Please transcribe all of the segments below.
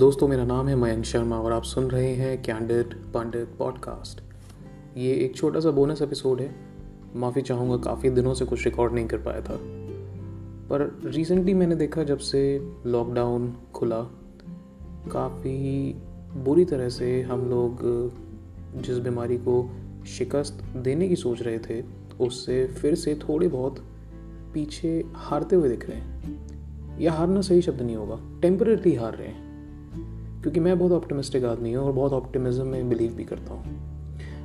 दोस्तों, मेरा नाम है मयंक शर्मा और आप सुन रहे हैं कैंडिड पंडित पॉडकास्ट ये एक छोटा सा बोनस एपिसोड है। माफ़ी चाहूँगा, काफ़ी दिनों से कुछ रिकॉर्ड नहीं कर पाया था। पर रिसेंटली मैंने देखा जब से लॉकडाउन खुला, काफ़ी बुरी तरह से हम लोग जिस बीमारी को शिकस्त देने की सोच रहे थे, उससे फिर से थोड़े बहुत पीछे हारते हुए दिख रहे हैं। या हारना सही शब्द नहीं होगा टेम्पररी हार रहे हैं। क्योंकि मैं बहुत ऑप्टिमिस्टिक आदमी हूँ और बहुत ऑप्टिमिज्म में बिलीव भी करता हूँ।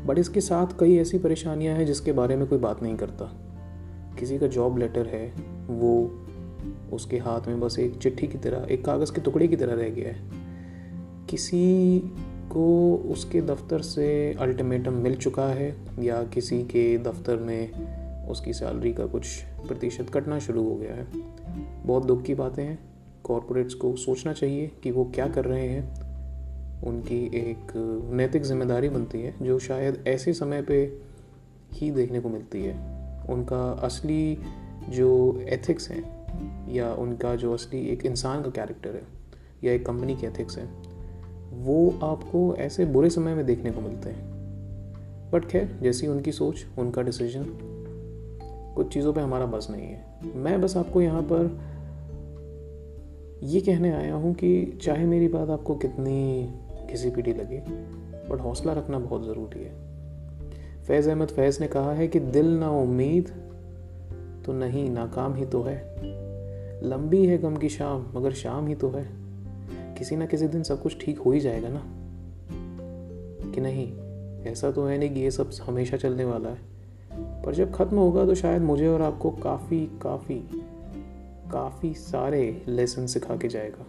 बट इसके साथ कई ऐसी परेशानियाँ हैं जिसके बारे में कोई बात नहीं करता। किसी का जॉब लेटर है, वो उसके हाथ में बस एक चिट्ठी की तरह, एक कागज़ के टुकड़े की तरह रह गया है। किसी को उसके दफ्तर से अल्टीमेटम मिल चुका है या किसी के दफ्तर में उसकी सैलरी का कुछ प्रतिशत कटना शुरू हो गया है। बहुत दुख की बातें हैं। कॉरपोरेट्स को सोचना चाहिए कि वो क्या कर रहे हैं। उनकी एक नैतिक ज़िम्मेदारी बनती है, जो शायद ऐसे समय पे ही देखने को मिलती है। उनका असली जो एथिक्स हैं, या उनका जो असली एक इंसान का कैरेक्टर है, या एक कंपनी के एथिक्स हैं, वो आपको ऐसे बुरे समय में देखने को मिलते हैं। बट खैर, जैसी उनकी सोच, उनका डिसीज़न कुछ चीज़ों पे हमारा बस नहीं है। मैं बस आपको यहाँ पर ये कहने आया हूँ कि चाहे मेरी बात आपको कितनी घिसी पीटी लगे, बट हौसला रखना बहुत ज़रूरी है। फैज़ अहमद फैज़ ने कहा है कि दिल ना उम्मीद तो नहीं, नाकाम ही तो है। लंबी है गम की शाम, मगर शाम ही तो है। किसी ना किसी दिन सब कुछ ठीक हो ही जाएगा ना? कि नहीं, ऐसा तो है नहीं कि ये सब हमेशा चलने वाला है। पर जब ख़त्म होगा तो शायद मुझे और आपको काफ़ी काफ़ी काफ़ी सारे लेसन सिखा के जाएगा।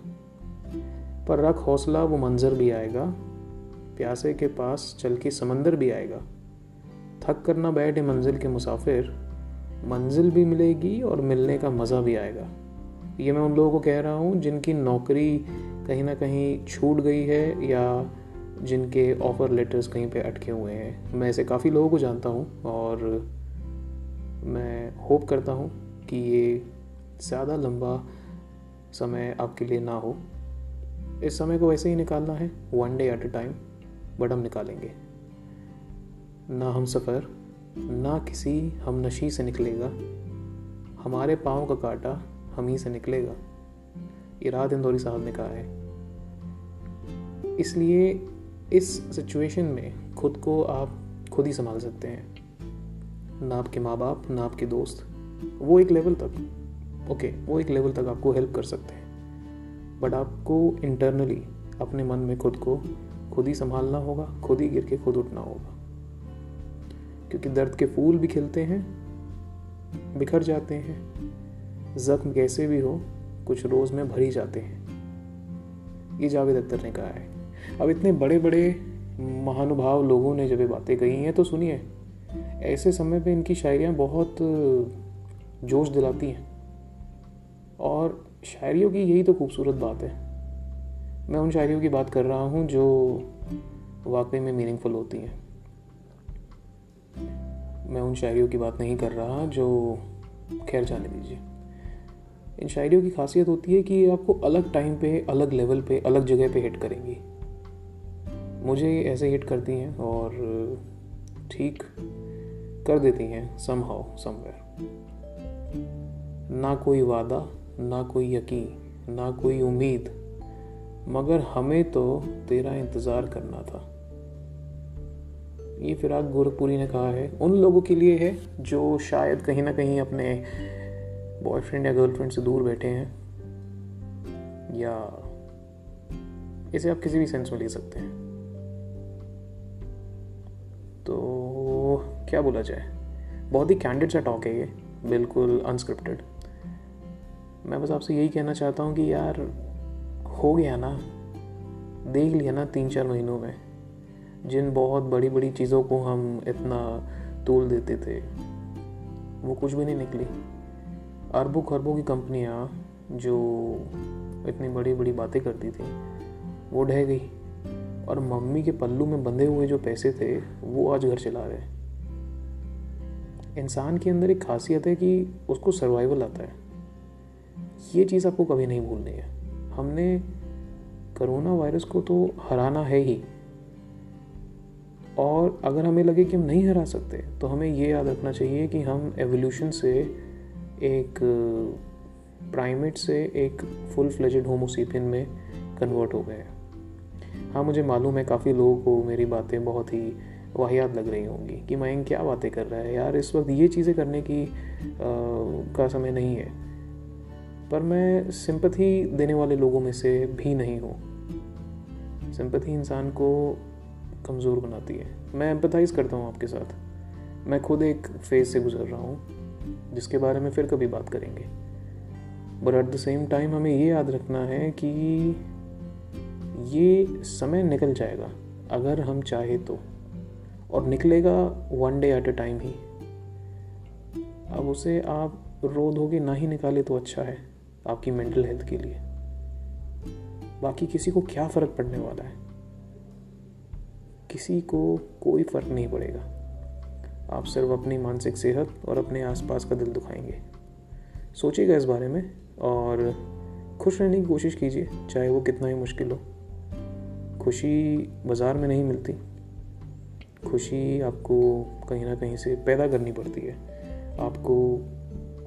पर रख हौसला, वो मंज़र भी आएगा। प्यासे के पास चल के समंदर भी आएगा। थक कर ना बैठे मंजिल के मुसाफिर, मंजिल भी मिलेगी और मिलने का मज़ा भी आएगा। ये मैं उन लोगों को कह रहा हूँ, जिनकी नौकरी कहीं ना कहीं छूट गई है या जिनके ऑफ़र लेटर्स कहीं पे अटके हुए हैं। मैं ऐसे काफ़ी लोगों को जानता हूँ और मैं होप करता हूँ कि ये ज़्यादा लंबा समय आपके लिए ना हो। इस समय को वैसे ही निकालना है one day at a time but हम निकालेंगे। ना हम सफ़र, ना किसी हम नशी से निकलेगा। हमारे पाँव का काटा हम ही से निकलेगा। रात इंदौरी साहब ने कहा है। इसलिए इस सिचुएशन में खुद को आप खुद ही संभाल सकते हैं। ना आपके माँ बाप ना आपके दोस्त, वो एक लेवल तक। ओके वो एक लेवल तक आपको हेल्प कर सकते हैं। बट आपको इंटरनली अपने मन में खुद को, खुद ही संभालना होगा, खुद ही गिर के खुद उठना होगा। क्योंकि दर्द के फूल भी खिलते हैं, बिखर जाते हैं, जख्म कैसे भी हो, कुछ रोज़ में भरी जाते हैं। ये जावेद अख्तर ने कहा है। अब इतने बड़े बड़े महानुभाव लोगों ने जब ये बातें कही हैं तो सुनिए, ऐसे समय पे इनकी शायरियाँ बहुत जोश दिलाती हैं। और शायरियों की यही तो खूबसूरत बात है। मैं उन शायरियों की बात कर रहा हूँ जो वाकई में मीनिंगफुल होती हैं। मैं उन शायरियों की बात नहीं कर रहा जो खैर जाने दीजिए। इन शायरियों की खासियत होती है कि ये आपको अलग टाइम पे, अलग लेवल पे, अलग जगह पे हिट करेंगी। मुझे ऐसे हिट करती हैं और ठीक कर देती हैं सम हाउ समवेयर ना कोई वादा ना कोई यकीन, ना कोई उम्मीद। मगर हमें तो तेरा इंतज़ार करना था। ये फिराक गोरखपुरी ने कहा है। उन लोगों के लिए है जो शायद कहीं ना कहीं अपने बॉयफ्रेंड या गर्लफ्रेंड से दूर बैठे हैं। या इसे आप किसी भी सेंस में ले सकते हैं। तो क्या बोला जाए? बहुत ही कैंडिड सा टॉक है ये। बिल्कुल अनस्क्रिप्टेड मैं बस आपसे यही कहना चाहता हूँ कि यार, हो गया ना। देख लिया ना तीन चार महीनों में, जिन बहुत बड़ी बड़ी चीज़ों को हम इतना तोल देते थे, वो कुछ भी नहीं निकली। अरबों खरबों की कंपनियाँ जो इतनी बड़ी बड़ी बातें करती थी, वो ढह गई। और मम्मी के पल्लू में बंधे हुए जो पैसे थे, वो आज घर चला रहे इंसान के अंदर एक खासियत है कि उसको सर्वाइवल आता है। ये चीज़ आपको कभी नहीं भूलनी है। हमने कोरोना वायरस को तो हराना है ही। और अगर हमें लगे कि हम नहीं हरा सकते तो हमें ये याद रखना चाहिए कि हम एवोल्यूशन से एक प्राइमेट से एक फुल फ्लेजेड होमोसीपियन में कन्वर्ट हो गए हाँ। मुझे मालूम है काफ़ी लोगों को मेरी बातें बहुत ही वाहियात लग रही होंगी कि मयंक क्या बातें कर रहा है यार इस वक्त ये चीज़ें करने की आ, का समय नहीं है। पर मैं सिंपथी देने वाले लोगों में से भी नहीं हूँ। सिंपथी इंसान को कमज़ोर बनाती है। मैं एम्पथाइज़ करता हूँ आपके साथ। मैं खुद एक फ़ेज़ से गुजर रहा हूँ, जिसके बारे में फिर कभी बात करेंगे। But at the same time हमें ये याद रखना है कि ये समय निकल जाएगा, अगर हम चाहे तो। और निकलेगा one day at a time ही। अब उसे आप रो धोगे ना ही निकाले तो अच्छा है। आपकी मेंटल हेल्थ के लिए। बाकी किसी को क्या फ़र्क पड़ने वाला है? किसी को कोई फ़र्क नहीं पड़ेगा। आप सिर्फ़ अपनी मानसिक सेहत और अपने आसपास का दिल दुखाएँगे। सोचिएगा इस बारे में और खुश रहने की कोशिश कीजिए, चाहे वो कितना ही मुश्किल हो। खुशी बाज़ार में नहीं मिलती। खुशी आपको कहीं ना कहीं से पैदा करनी पड़ती है। आपको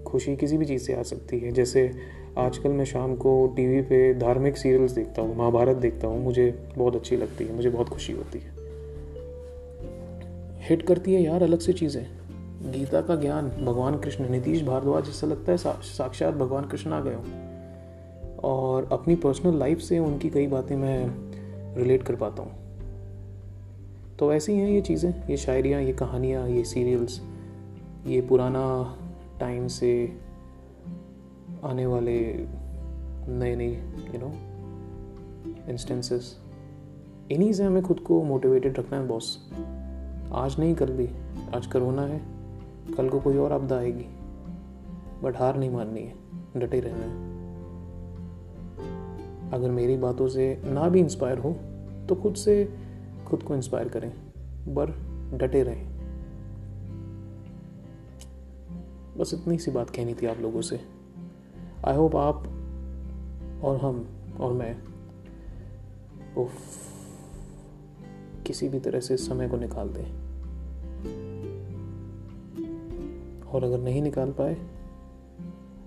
खुशी किसी भी चीज़ से आ सकती है, जैसे आजकल मैं शाम को टीवी पे धार्मिक सीरियल्स देखता हूँ, महाभारत देखता हूँ, मुझे बहुत अच्छी लगती है, मुझे बहुत खुशी होती है। हिट करती है यार अलग से चीज़ें। गीता का ज्ञान भगवान कृष्ण, नीतीश भारद्वाज ऐसा लगता है साक्षात भगवान कृष्ण आ गए हूँ। और अपनी पर्सनल लाइफ से उनकी कई बातें मैं रिलेट कर पाता हूँ। तो ऐसी हैं ये चीज़ें, ये शायरियाँ, ये कहानियाँ, ये सीरियल्स ये पुराना टाइम से आने वाले नए नए यू नो इंस्टेंसेस इन्हीं से हमें खुद को मोटिवेटेड रखना है बॉस आज नहीं, कल भी। आज करोना है। कल को कोई और आपदा आएगी। बट हार नहीं माननी है। डटे रहना है। अगर मेरी बातों से ना भी इंस्पायर हो तो खुद से, खुद को इंस्पायर करें। बर डटे रहें। बस इतनी सी बात कहनी थी आप लोगों से। आई होप आप और हम और मैं उफ, किसी भी तरह से समय को निकाल दें। और अगर नहीं निकाल पाए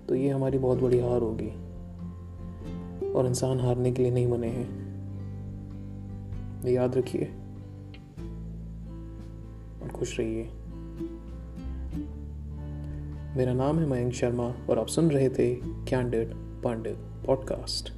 तो ये हमारी बहुत बड़ी हार होगी। और इंसान हारने के लिए नहीं बने हैं। याद रखिए, और खुश रहिए। मेरा नाम है मयंक शर्मा और आप सुन रहे थे कैंडिड पांडे पॉडकास्ट